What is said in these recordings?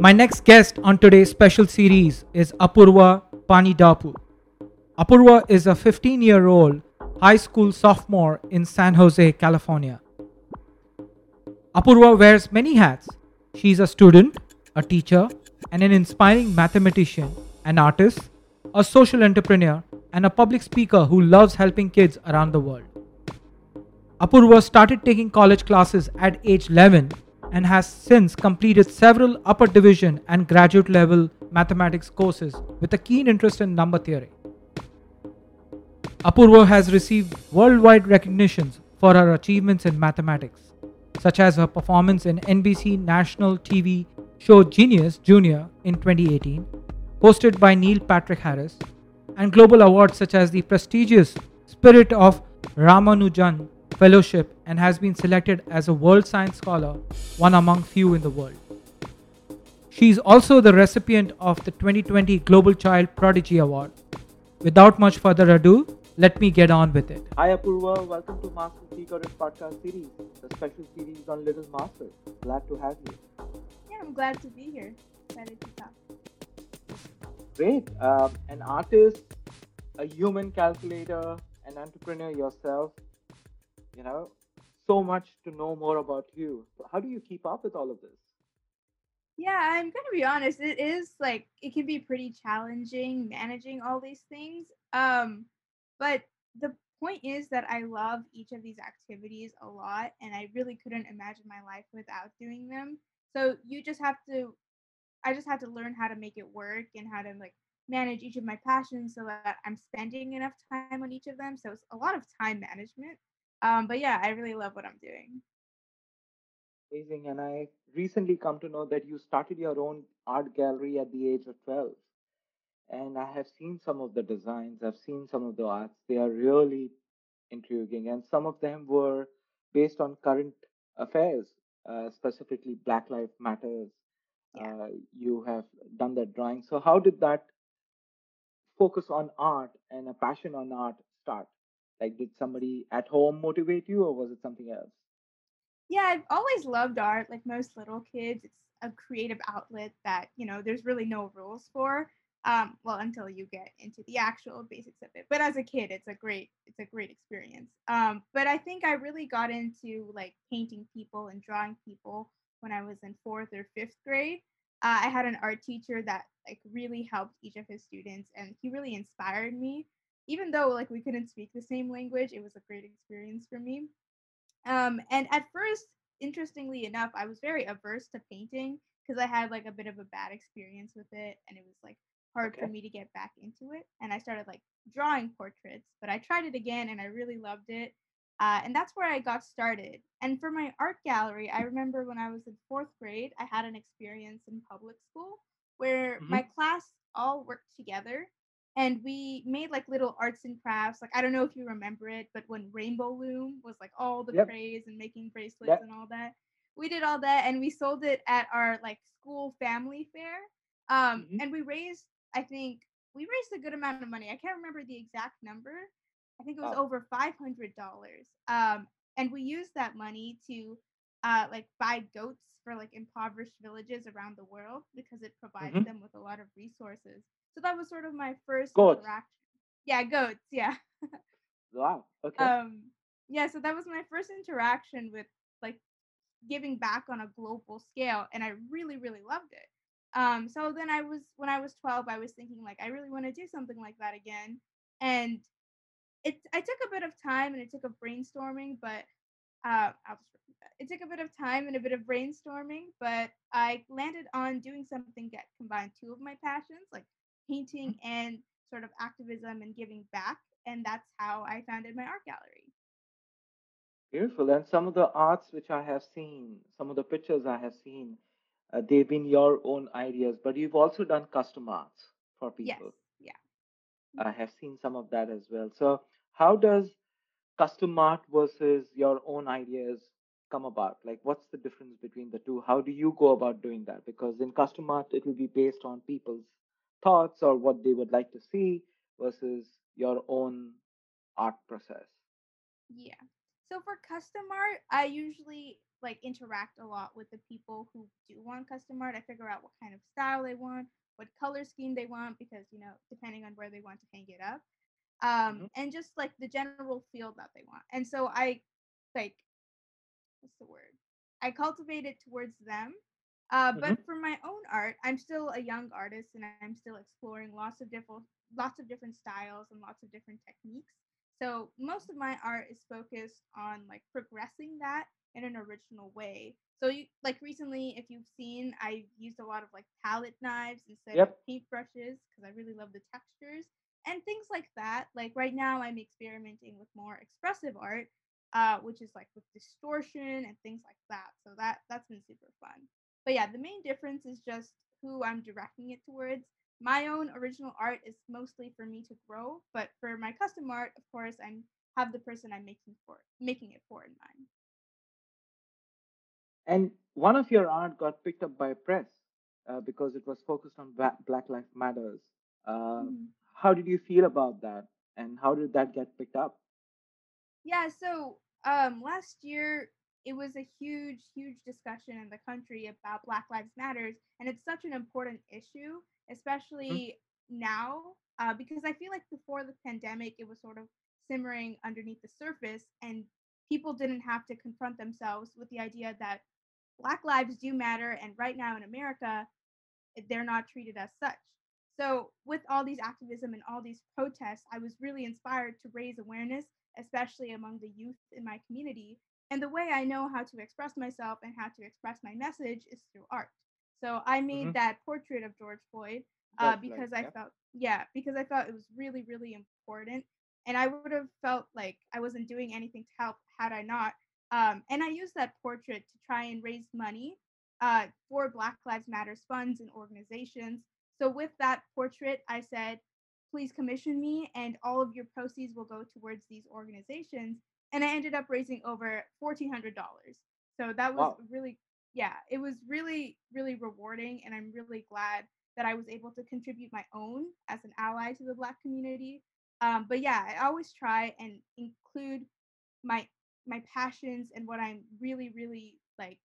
My next guest on today's special series is Apoorva Panidapu. Apoorva is a 15 year old high school sophomore in San Jose, California. Apoorva wears many hats. She's a student, a teacher, and an inspiring mathematician, an artist, a social entrepreneur, and a public speaker who loves helping kids around the world. Apoorva started taking college classes at age 11 and has since completed several upper division and graduate level mathematics courses with a keen interest in number theory. Apoorva has received worldwide recognitions for her achievements in mathematics, such as her performance in NBC national TV show Genius Junior in 2018, hosted by Neil Patrick Harris, and global awards such as the prestigious Spirit of Ramanujan Fellowship and has been selected as a World Science Scholar, one among few in the world. She is also the recipient of the 2020 Global Child Prodigy Award. Without much further ado, let me get on with it. Hi Apoorva, welcome to Master Speaker podcast series, the special series on Little Masters. Glad to have you. Yeah, I'm glad to be here. Excited to talk. Great. Um, an artist, a human calculator, an entrepreneur yourself. You know, so much to know more about you. How do you keep up with all of this? Yeah, I'm gonna be honest. It is like it can be pretty challenging managing all these things. Um, but the point is that I love each of these activities a lot, and I really couldn't imagine my life without doing them. So you just have to, I just have to learn how to make it work and how to like manage each of my passions so that I'm spending enough time on each of them. So it's a lot of time management. Um, but yeah, I really love what I'm doing. Amazing. And I recently come to know that you started your own art gallery at the age of 12. And I have seen some of the designs, I've seen some of the arts. They are really intriguing. And some of them were based on current affairs, uh, specifically Black Lives Matters. Yeah. Uh, you have done that drawing. So, how did that focus on art and a passion on art start? Like, did somebody at home motivate you, or was it something else? Yeah, I've always loved art. Like most little kids, it's a creative outlet that, you know, there's really no rules for. Um, well, until you get into the actual basics of it. But as a kid, it's a great, it's a great experience. Um, but I think I really got into like painting people and drawing people when I was in fourth or fifth grade. Uh, I had an art teacher that like really helped each of his students, and he really inspired me. Even though like we couldn't speak the same language, it was a great experience for me. Um, and at first, interestingly enough, I was very averse to painting because I had like a bit of a bad experience with it, and it was like hard for me to get back into it. And I started like drawing portraits, but I tried it again, and I really loved it. Uh, and that's where I got started. And for my art gallery, I remember when I was in fourth grade, I had an experience in public school where hmm my class all worked together and we made like little arts and crafts. Like I don't know if you remember it, but when Rainbow Loom was like all the Yep. craze and making bracelets Yep. and all that, we did all that and we sold it at our like school family fair. Um, hmm and we raised, I think, we raised a good amount of money. I can't remember the exact number. I think it was Wow. over five hundred dollars. Um, and we used that money to uh, like buy goats for like impoverished villages around the world because it provides hmm them with a lot of resources. So that was sort of my first Goats. interaction. Yeah, goats. Yeah. Wow. Okay. um, yeah. So that was my first interaction with like giving back on a global scale, and I really, really loved it. Um, so then I was when I was twelve, I was thinking like I really want to do something like that again, and it I took a bit of time and it took a brainstorming, but uh, I'll just repeat that. It took a bit of time and a bit of brainstorming, but I landed on doing something that combined two of my passions, like painting and sort of activism and giving back, and that's how I founded my art gallery. Beautiful. And some of the arts which I have seen, some of the pictures I have seen, uh, they've been your own ideas, but you've also done custom arts for people. Yes, people. yeah. I have seen some of that as well. So, how does custom art versus your own ideas come about? Like, what's the difference between the two? How do you go about doing that? Because in custom art, it will be based on people's thoughts or what they would like to see versus your own art process. Yeah. So for custom art, I usually like interact a lot with the people who do want custom art. I figure out what kind of style they want, what color scheme they want, because you know, depending on where they want to hang it up, um, mm-hmm. and just like the general feel that they want. And so I like, what's the word? I cultivate it towards them. Uh, mm-hmm. But for my own art, I'm still a young artist, and I'm still exploring lots of different lots of different styles and lots of different techniques. So most of my art is focused on like progressing that in an original way. So you like recently, if you've seen, I've used a lot of like palette knives instead yep. of paintbrushes because I really love the textures and things like that. Like right now, I'm experimenting with more expressive art, uh, which is like with distortion and things like that. So that that's been super fun. But yeah, the main difference is just who I'm directing it towards my own original art is mostly for me to grow, but for my custom art, of course, I have the person I'm making for making it for in mind. And one of your art got picked up by press uh, because it was focused on Black Lives Matters. Uh, mm-hmm. How did you feel about that, and how did that get picked up? Yeah, so um, last year it was a huge, huge discussion in the country about Black Lives Matters, and it's such an important issue Mm-hmm. especially mm-hmm. now, uh, because I feel like before the pandemic, it was sort of simmering underneath the surface, and people didn't have to confront themselves with the idea that Black lives do matter, and right now in America, they're not treated as such. So, with all these activism and all these protests, I was really inspired to raise awareness, especially among the youth in my community. And the way I know how to express myself and how to express my message is through art. So I made mm-hmm. that portrait of George Floyd uh, because I felt yeah because I felt it was really really important, and I would have felt like I wasn't doing anything to help had I not. Um, and I used that portrait to try and raise money uh, for Black Lives Matters funds and organizations. So with that portrait, I said, please commission me, and all of your proceeds will go towards these organizations. And I ended up raising over fourteen hundred dollars. So that was wow. really yeah, it was really, really rewarding. And I'm really glad that I was able to contribute my own as an ally to the Black community. Um, but yeah, I always try and include my my passions and what I'm really, really like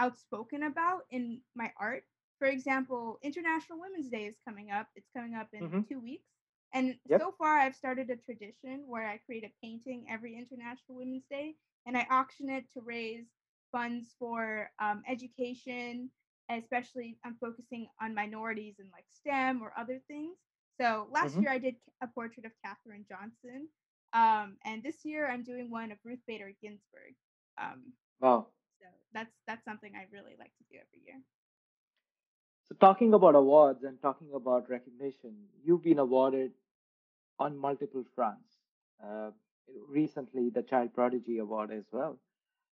outspoken about in my art. For example, International Women's Day is coming up. It's coming up in mm-hmm. two weeks. And yep. so far, I've started a tradition where I create a painting every International Women's Day and I auction it to raise funds for um, education, especially I'm focusing on minorities in like STEM or other things. So last mm-hmm. year I did a portrait of Katherine Johnson, um, and this year I'm doing one of Ruth Bader Ginsburg. Um, wow. So that's that's something I really like to do every year. So talking about awards and talking about recognition, you've been awarded on multiple fronts. Uh, recently, the Child Prodigy Award as well.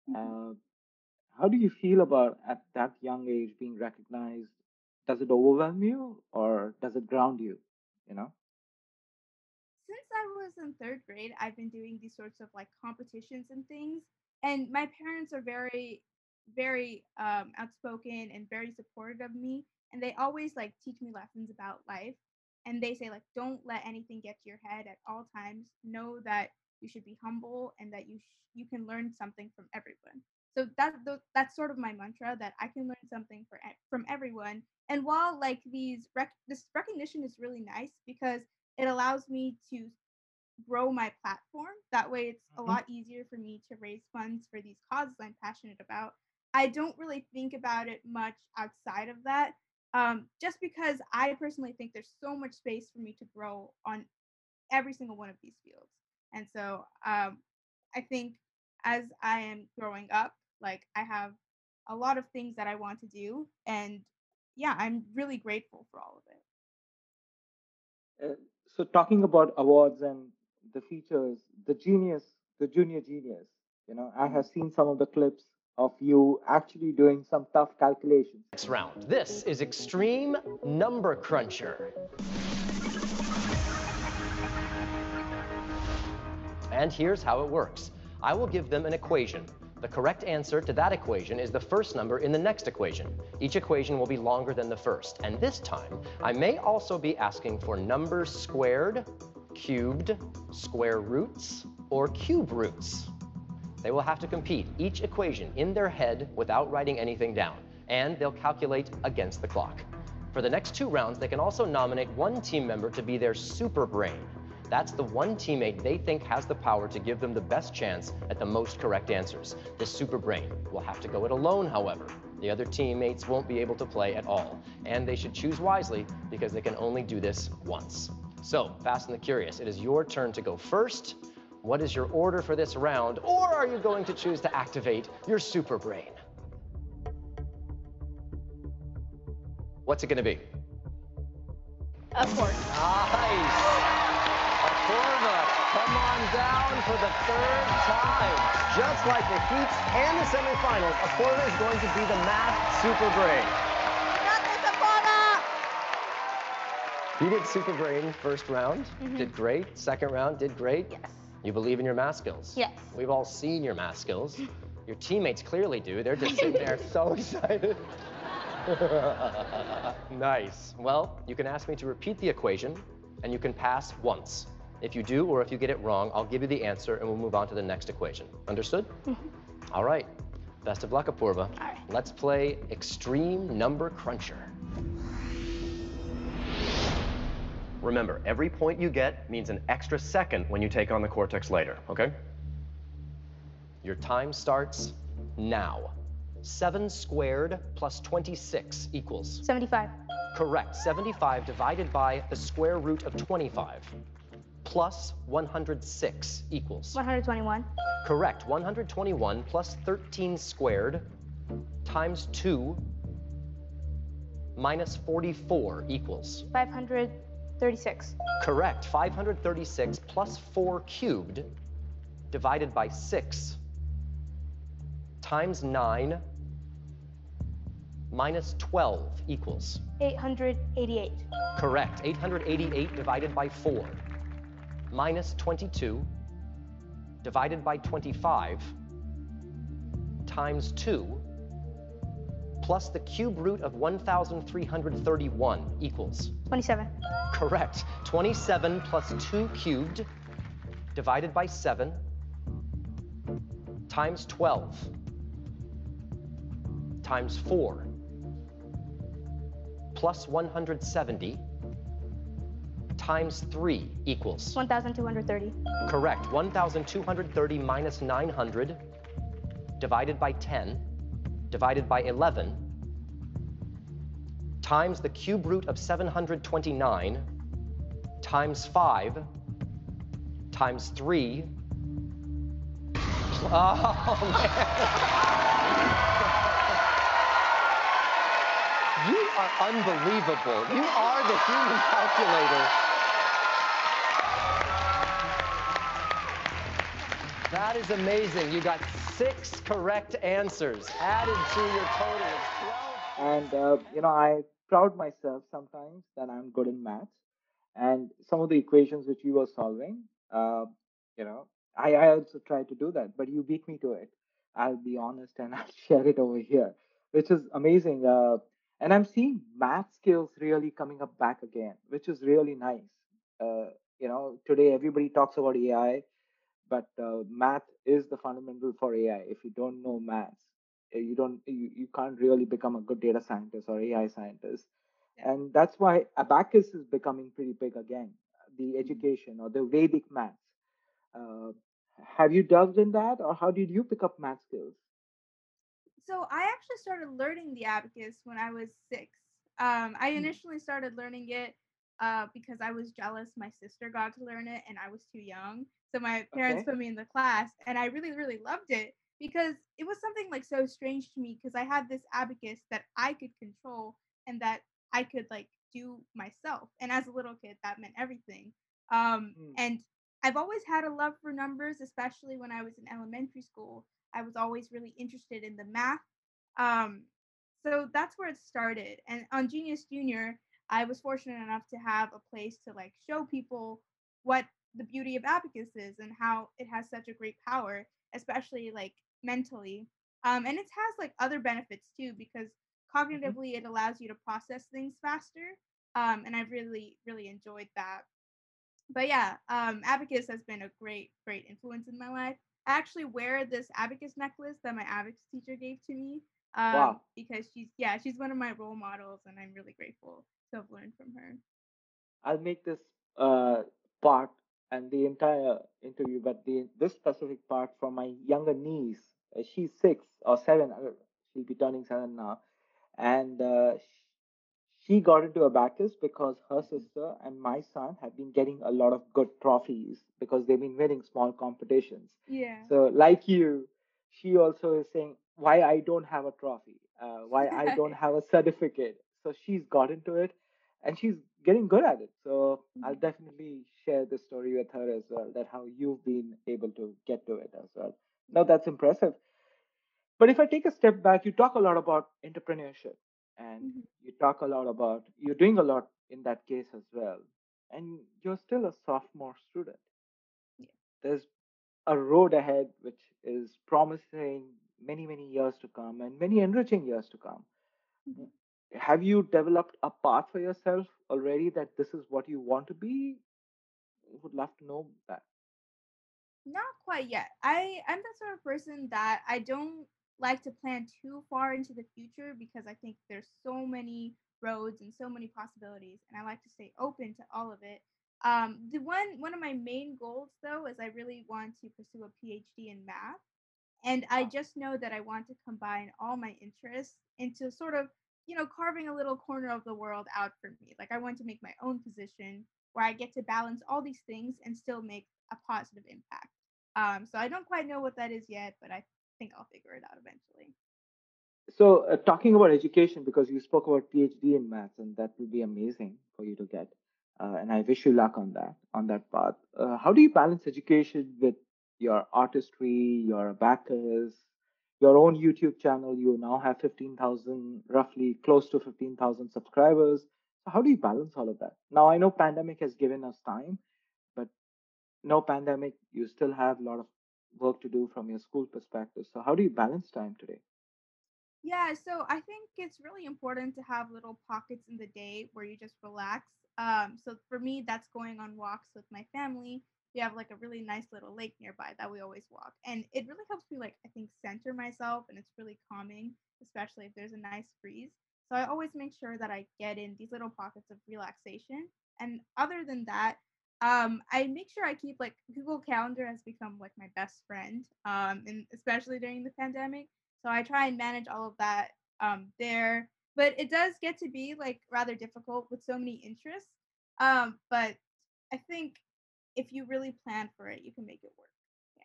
Mm-hmm. Uh, how do you feel about at that young age being recognized? Does it overwhelm you or does it ground you? You know? Since I was in third grade, I've been doing these sorts of like competitions and things. And my parents are very, very um, outspoken and very supportive of me. And they always like teach me lessons about life. And they say, like, don't let anything get to your head at all times. Know that you should be humble and that you sh- you can learn something from everyone so that that's sort of my mantra that i can learn something for, from everyone and while like these rec- this recognition is really nice because it allows me to grow my platform that way it's mm-hmm. a lot easier for me to raise funds for these causes i'm passionate about i don't really think about it much outside of that um, just because i personally think there's so much space for me to grow on every single one of these fields and so um, i think as i am growing up like I have a lot of things that I want to do, and yeah, I'm really grateful for all of it. Uh, so talking about awards and the features, the genius, the junior genius. You know, I have seen some of the clips of you actually doing some tough calculations. Next round. This is Extreme Number Cruncher. And here's how it works. I will give them an equation the correct answer to that equation is the first number in the next equation. Each equation will be longer than the first. And this time, I may also be asking for numbers squared, cubed, square roots, or cube roots. They will have to compete each equation in their head without writing anything down, and they'll calculate against the clock. For the next two rounds, they can also nominate one team member to be their super brain. That's the one teammate they think has the power to give them the best chance at the most correct answers. The super brain will have to go it alone, however. The other teammates won't be able to play at all. And they should choose wisely because they can only do this once. So, Fast and the Curious, it is your turn to go first. What is your order for this round? Or are you going to choose to activate your super brain? What's it going to be? Of course. Nice. Apoorva, come on down for the third time. Just like the Heats and the semifinals, a Apoorva is going to be the math super brain. You did super brain first round, mm-hmm. did great. Second round, did great. Yes. You believe in your math skills. Yes. We've all seen your math skills. Your teammates clearly do. They're just sitting there so excited. nice. Well, you can ask me to repeat the equation, and you can pass once. If you do, or if you get it wrong, I'll give you the answer, and we'll move on to the next equation. Understood? All right. Best of luck, Apoorva. All right. Let's play Extreme Number Cruncher. Remember, every point you get means an extra second when you take on the Cortex later, okay? Your time starts now. 7 squared plus 26 equals. 75. Correct. 75 divided by the square root of 25 plus 106 equals. 121. Correct. 121 plus 13 squared times 2 minus 44 equals. 536. Correct. 536 plus 4 cubed divided by 6 times 9 minus 12 equals. 888. Correct. 888 divided by 4 minus 22 divided by 25 times 2 plus the cube root of 1,331 equals. 27. Correct. 27 plus 2 cubed divided by 7 times 12 times 4 plus 170 times 3 equals. 1230. Correct. 1,230 minus 900 divided by 10 divided by 11 times the cube root of 729 times 5 times 3. Oh, man. You are unbelievable. You are the human calculator. That is amazing. You got six correct answers added to your total of 12. And uh, you know, I proud myself sometimes that I'm good in math. And some of the equations which you were solving, uh, you know, I, I also tried to do that, but you beat me to it. I'll be honest and I'll share it over here, which is amazing. Uh, and I'm seeing math skills really coming up back again, which is really nice. Uh, you know, today everybody talks about AI, but uh, math is the fundamental for AI. If you don't know maths, uh, you don't you, you can't really become a good data scientist or AI scientist. Yeah. And that's why Abacus is becoming pretty big again. The education or the Vedic maths. Uh, have you delved in that, or how did you pick up math skills? So I actually started learning the abacus when I was six. Um, I Hmm. initially started learning it uh, because I was jealous my sister got to learn it and I was too young. So my parents Okay. put me in the class, and I really, really loved it because it was something like so strange to me because I had this abacus that I could control and that I could like do myself. And as a little kid, that meant everything. Um, Hmm. and I've always had a love for numbers, especially when I was in elementary school. I was always really interested in the math. Um, so that's where it started. And on Genius Junior, I was fortunate enough to have a place to like show people what the beauty of abacus is and how it has such a great power, especially like mentally. Um, and it has like other benefits too because cognitively it allows you to process things faster. Um, and I've really, really enjoyed that. But yeah, um, abacus has been a great, great influence in my life. I actually wear this abacus necklace that my abacus teacher gave to me. Um, Wow. because she's yeah, she's one of my role models, and I'm really grateful to have learned from her. I'll make this uh, part and the entire interview, but the this specific part from my younger niece. Uh, she's six or seven. uh, She'll be turning seven now, and uh, she got into abacus because her sister and my son have been getting a lot of good trophies because they've been winning small competitions. Yeah. So, like you, she also is saying why I don't have a trophy, uh, why I don't have a certificate. So she's got into it, and she's getting good at it. So I'll Mhm. definitely share the story with her as well. That how you've been able to get to it as well. No, that's impressive. But if I take a step back, you talk a lot about entrepreneurship, and Mhm. you talk a lot about you're doing a lot in that case as well, and you're still a sophomore student Yeah. there's a road ahead which is promising many many years to come and many enriching years to come Mhm. Have you developed a path for yourself already that this is what you want to be would love to know that Not quite yet. I I'm the sort of person that I don't like to plan too far into the future because I think there's so many roads and so many possibilities, and I like to stay open to all of it. Um, the one one of my main goals though is I really want to pursue a PhD in math, and I just know that I want to combine all my interests into sort of you know carving a little corner of the world out for me. Like I want to make my own position where I get to balance all these things and still make a positive impact. Um, so I don't quite know what that is yet, but I think I'll figure it out eventually. so uh, talking about education because you spoke about phd in maths and that will be amazing for you to get uh, and i wish you luck on that on that path uh, how do you balance education with your artistry your abacus your own youtube channel you now have 15000 roughly close to 15000 subscribers so how do you balance all of that now i know pandemic has given us time but no pandemic you still have a lot of work to do from your school perspective so how do you balance time today Yeah, so I think it's really important to have little pockets in the day where you just relax. Um, so for me, that's going on walks with my family. We have like a really nice little lake nearby that we always walk, and it really helps me like I think center myself, and it's really calming, especially if there's a nice breeze. So I always make sure that I get in these little pockets of relaxation. And other than that, um, I make sure I keep like Google Calendar has become like my best friend, um, and especially during the pandemic so I try and manage all of that um, there. But it does get to be like rather difficult with so many interests. Um, but I think if you really plan for it, you can make it work. Yeah.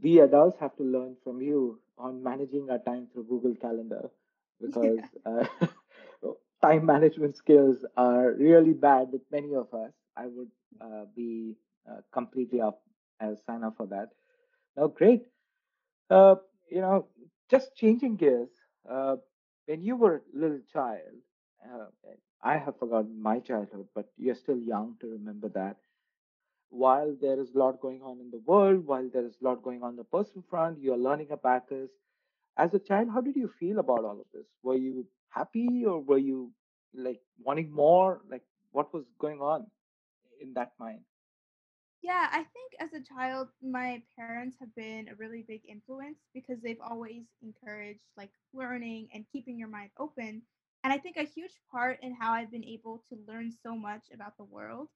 We adults have to learn from you on managing our time through Google Calendar Yeah. because uh, time management skills are really bad with many of us. I would uh, be uh, completely up as sign up for that. Now, great. Uh, you know, just changing gears. Uh, when you were a little child, uh, I have forgotten my childhood, but you're still young to remember that while there is a lot going on in the world, while there is a lot going on the personal front, you're learning abacus. As a child, how did you feel about all of this? Were you happy or were you like wanting more? Like what was going on in that mind? Yeah, I think as a child, my parents have been a really big influence because they've always encouraged like learning and keeping your mind open. And I think a huge part in how I've been able to learn so much about the world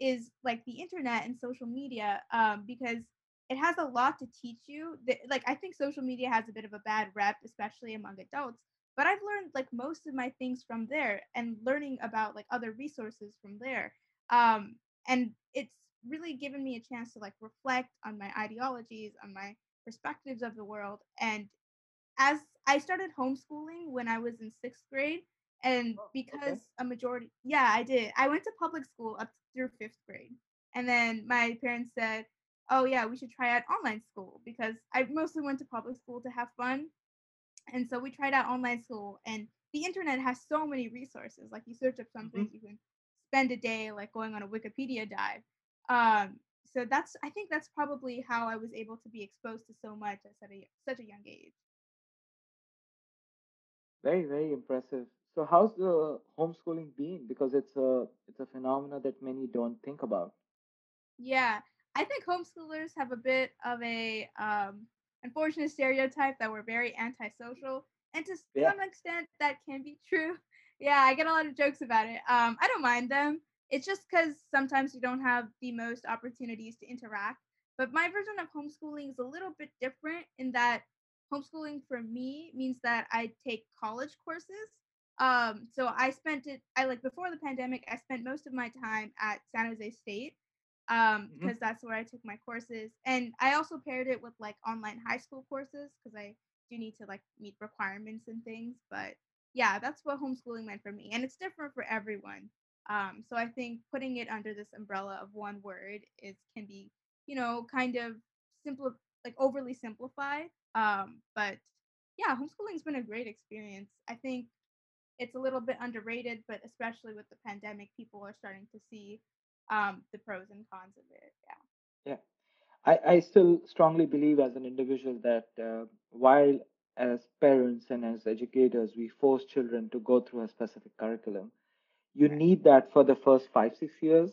is like the internet and social media, um, because it has a lot to teach you. That, like, I think social media has a bit of a bad rep, especially among adults. But I've learned like most of my things from there and learning about like other resources from there. Um, and it's really given me a chance to like reflect on my ideologies on my perspectives of the world and as i started homeschooling when i was in sixth grade and Oh, okay. because a majority yeah i did i went to public school up through fifth grade and then my parents said oh yeah we should try out online school because i mostly went to public school to have fun and so we tried out online school, and the internet has so many resources. Like you search up something, you can spend a day like going on a Wikipedia dive. Um, so that's I think that's probably how I was able to be exposed to so much at such a such a young age. Very, very impressive. So how's the homeschooling been? Because it's a it's a phenomena that many don't think about. Yeah. I think homeschoolers have a bit of a um, unfortunate stereotype that we're very antisocial, and to Yeah. some extent that can be true. Yeah, I get a lot of jokes about it. Um, I don't mind them. It's just because sometimes you don't have the most opportunities to interact. But my version of homeschooling is a little bit different in that homeschooling for me means that I take college courses. Um, so I spent it. I like before the pandemic. I spent most of my time at San Jose State um Mhm. because that's where I took my courses and I also paired it with like online high school courses because I do need to like meet requirements and things but yeah that's what homeschooling meant for me and it's different for everyone um so I think putting it under this umbrella of one word is can be you know kind of simple like overly simplified um but yeah homeschooling's been a great experience I think it's a little bit underrated, but especially with the pandemic, people are starting to see um, the pros and cons of it. Yeah. Yeah. I, I still strongly believe as an individual that uh, while as parents and as educators we force children to go through a specific curriculum, you need that for the first five, six years.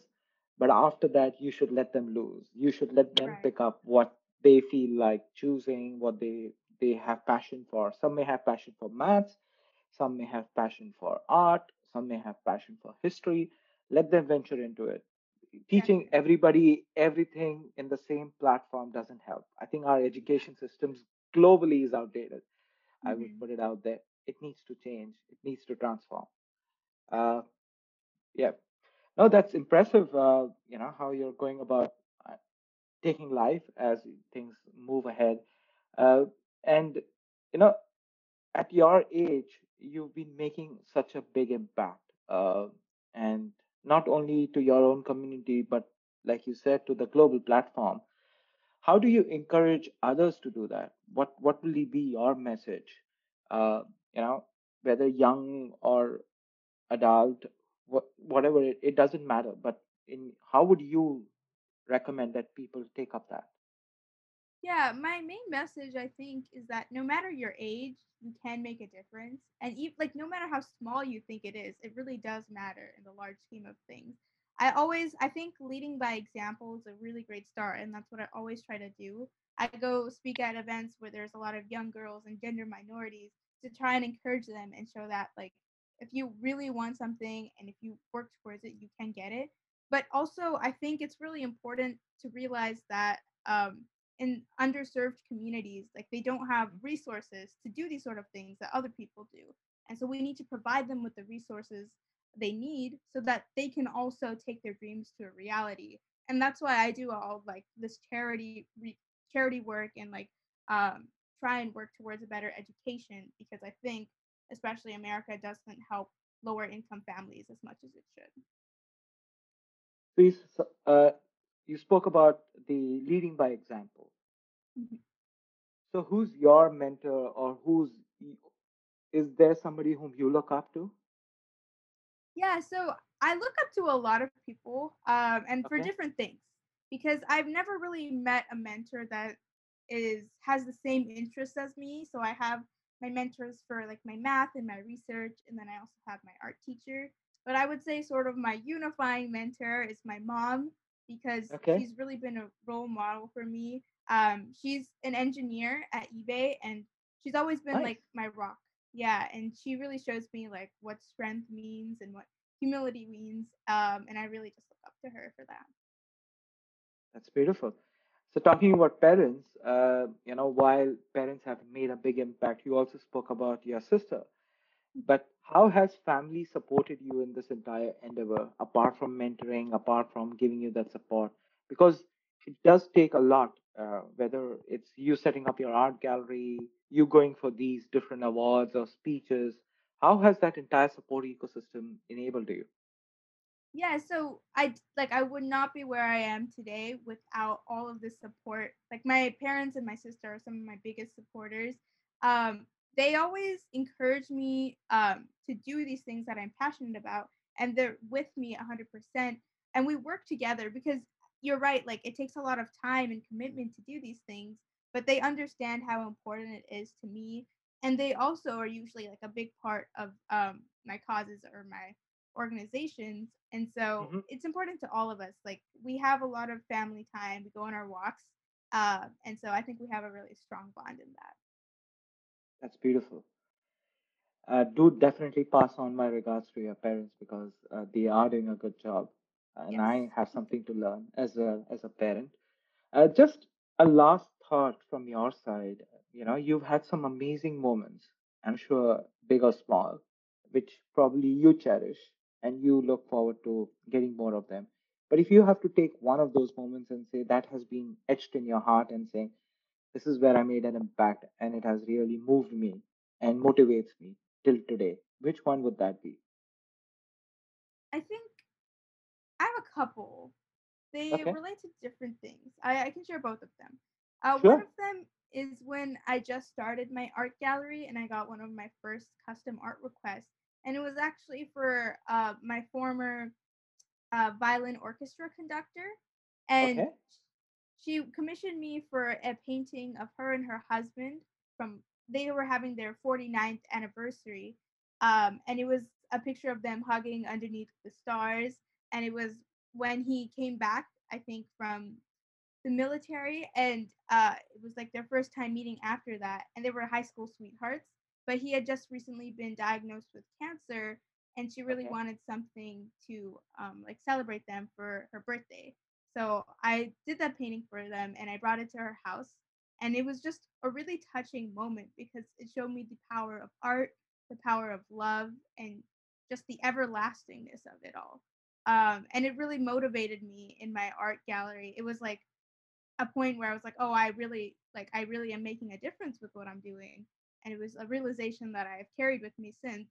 But after that, you should let them lose. You should let them Right. pick up what they feel like choosing, what they they have passion for. Some may have passion for maths, some may have passion for art, some may have passion for history. Let them venture into it teaching Definitely. everybody everything in the same platform doesn't help. I think our education systems globally is outdated. I would hmm put it out there. It needs to change. It needs to transform. Uh, yeah. No, that's impressive. Uh, you know how you're going about taking life as things move ahead. Uh, and you know, at your age, you've been making such a big impact. Uh, and not only to your own community, but like you said, to the global platform. How do you encourage others to do that? What what will be your message? Uh, you know, whether young or adult, what, whatever it, it doesn't matter. But in how would you recommend that people take up that? Yeah, my main message I think is that no matter your age, you can make a difference, and even like no matter how small you think it is, it really does matter in the large scheme of things. I always I think leading by example is a really great start, and that's what I always try to do. I go speak at events where there's a lot of young girls and gender minorities to try and encourage them and show that like if you really want something and if you work towards it, you can get it. But also, I think it's really important to realize that um, in underserved communities like they don't have resources to do these sort of things that other people do and so we need to provide them with the resources they need so that they can also take their dreams to a reality and that's why i do all like this charity re- charity work and like um, try and work towards a better education because i think especially america doesn't help lower income families as much as it should Please, uh, you spoke about the leading by example. Mhm. So, who's your mentor, or who's is there somebody whom you look up to? Yeah, so I look up to a lot of people, um, and for different things, because I've never really met a mentor that is has the same interests as me. So I have my mentors for like my math and my research, and then I also have my art teacher. But I would say sort of my unifying mentor is my mom because Okay. she's really been a role model for me. Um, she's an engineer at eBay, and she's always been Nice. like my rock yeah, and she really shows me like what strength means and what humility means. Um, and I really just look up to her for that. That's beautiful. So, talking about parents, uh, you know, while parents have made a big impact, you also spoke about your sister. But how has family supported you in this entire endeavor, apart from mentoring, apart from giving you that support? Because it does take a lot, uh, whether it's you setting up your art gallery, you going for these different awards or speeches. How has that entire support ecosystem enabled you? Yeah, so i like I would not be where I am today without all of this support. Like my parents and my sister are some of my biggest supporters. Um, they always encourage me um, to do these things that I'm passionate about, and they're with me 100%. And we work together because you're right. Like it takes a lot of time and commitment to do these things, but they understand how important it is to me, and they also are usually like a big part of um, my causes or my organizations. And so Mhm. it's important to all of us. Like we have a lot of family time, we go on our walks. Uh, and so I think we have a really strong bond in that. That's beautiful. Uh, do definitely pass on my regards to your parents because uh, they are doing a good job, and Yes. I have something to learn as a as a parent. Uh, just a last thought from your side. You know, you've had some amazing moments. I'm sure, big or small, which probably you cherish and you look forward to getting more of them. But if you have to take one of those moments and say that has been etched in your heart and saying, this is where I made an impact and it has really moved me and motivates me till today, which one would that be? I think I have a couple. They Okay, relate to different things. I, I can share both of them. Uh, one of them is when I just started my art gallery and I got one of my first custom art requests. And it was actually for uh, my former uh, violin orchestra conductor. And Okay, she commissioned me for a painting of her and her husband from they were having their 49th anniversary um, and it was a picture of them hugging underneath the stars and it was when he came back i think from the military and uh, it was like their first time meeting after that and they were high school sweethearts but he had just recently been diagnosed with cancer and she really okay, wanted something to um, like celebrate them for her birthday so i did that painting for them and i brought it to her house and it was just a really touching moment because it showed me the power of art the power of love and just the everlastingness of it all um, and it really motivated me in my art gallery it was like a point where I was like, oh, I really like I really am making a difference with what I'm doing. And it was a realization that I've carried with me since.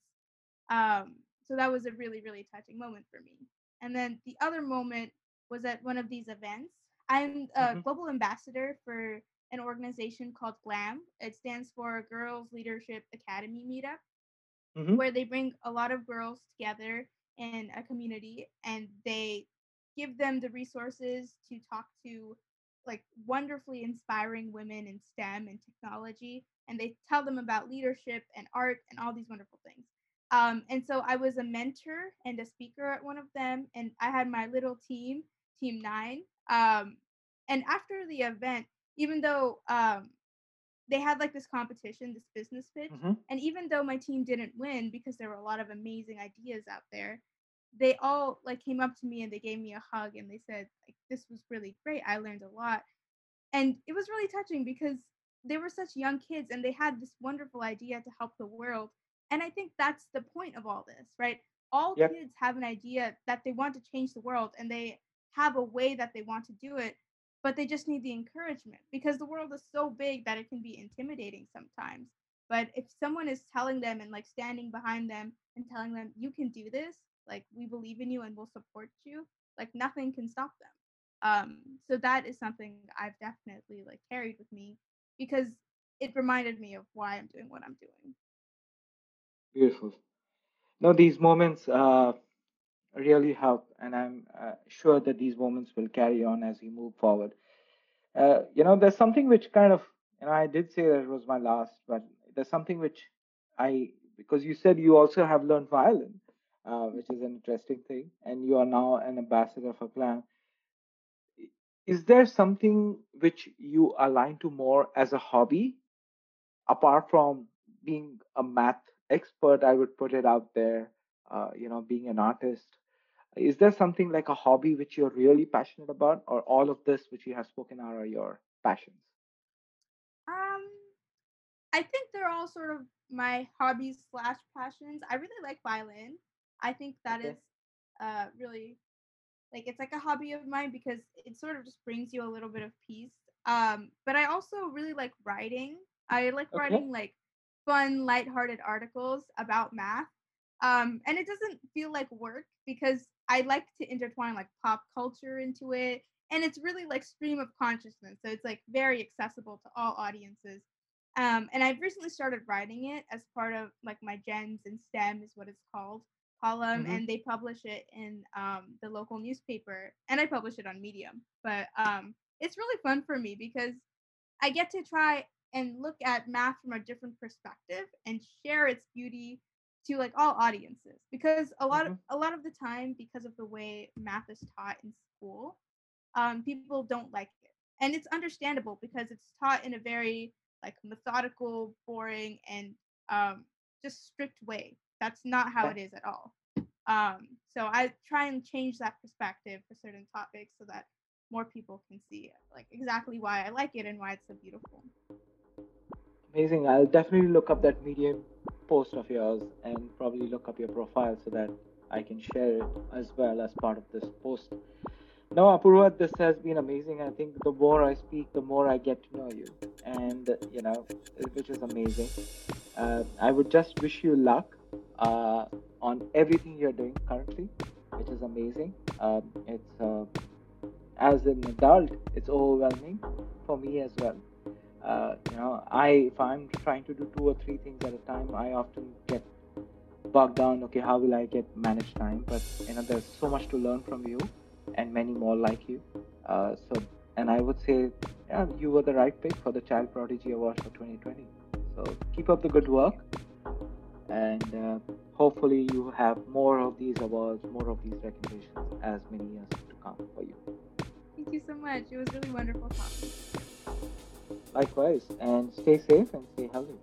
Um, so that was a really, really touching moment for me. And then the other moment was at one of these events. I'm a hmm global ambassador for an organization called GLAM. It stands for Girls Leadership Academy Meetup hmm where they bring a lot of girls together in a community and they give them the resources to talk to like wonderfully inspiring women in STEM and technology and they tell them about leadership and art and all these wonderful things. Um, and so I was a mentor and a speaker at one of them and I had my little team, team 9. Um, and after the event, even though um, they had like this competition, this business pitch. hmm And even though my team didn't win because there were a lot of amazing ideas out there, they all like came up to me and they gave me a hug and they said like this was really great. I learned a lot. And it was really touching because they were such young kids and they had this wonderful idea to help the world. And I think that's the point of all this, right? All Yep. kids have an idea that they want to change the world and they have a way that they want to do it, but they just need the encouragement because the world is so big that it can be intimidating sometimes. But if someone is telling them and like standing behind them and telling them, you can do this, like we believe in you and we'll support you, like nothing can stop them. Um, so that is something I've definitely like carried with me because it reminded me of why I'm doing what I'm doing. Beautiful. No, these moments uh, really help, and I'm uh, sure that these moments will carry on as we move forward. Uh, you know, there's something which kind of, you know, I did say that it was my last, but there's something which I, because you said you also have learned violin, uh, which is an interesting thing, and you are now an ambassador for GLAM. Is there something which you align to more as a hobby, apart from being a math expert? I would put it out there, uh, you know, being an artist. Is there something like a hobby which you're really passionate about, or all of this which you have spoken are your passions? Um, I think they're all sort of my hobbies slash passions. I really like violin. I think that Okay. is uh really like it's like a hobby of mine because it sort of just brings you a little bit of peace. Um, but I also really like writing. I like Okay. writing like fun, lighthearted articles about math. Um, and it doesn't feel like work because I like to intertwine like pop culture into it. And it's really like stream of consciousness. So it's like very accessible to all audiences. Um, and I've recently started writing it as part of like my Gems in STEM is what it's called column, hmm and they publish it in um, the local newspaper, and I publish it on Medium. But um, it's really fun for me because I get to try and look at math from a different perspective and share its beauty to like all audiences because a lot Mhm. of a lot of the time because of the way math is taught in school um, people don't like it. And it's understandable because it's taught in a very like methodical boring and um, just strict way. That's not how it is at all. Um, so i try and change that perspective for certain topics so that more people can see like exactly why i like it and why it's so beautiful. Amazing. I'll definitely look up that Medium post of yours and probably look up your profile so that I can share it as well as part of this post. Now, Apoorva, this has been amazing. I think the more I speak, the more I get to know you, and you know, which is amazing. Uh, I would just wish you luck uh, on everything you're doing currently, which is amazing. Um, it's uh, as an adult, it's overwhelming for me as well uh, you know i if i'm trying to do two or three things at a time i often get bogged down okay how will i get manage time? But you know there's so much to learn from you and many more like you. Uh, so and i would say yeah you were the right pick for the child prodigy award for 2020 so keep up the good work and uh, hopefully you have more of these awards more of these recognitions as many years to come for you. Thank you so much. It was really wonderful talking likewise and stay safe and stay healthy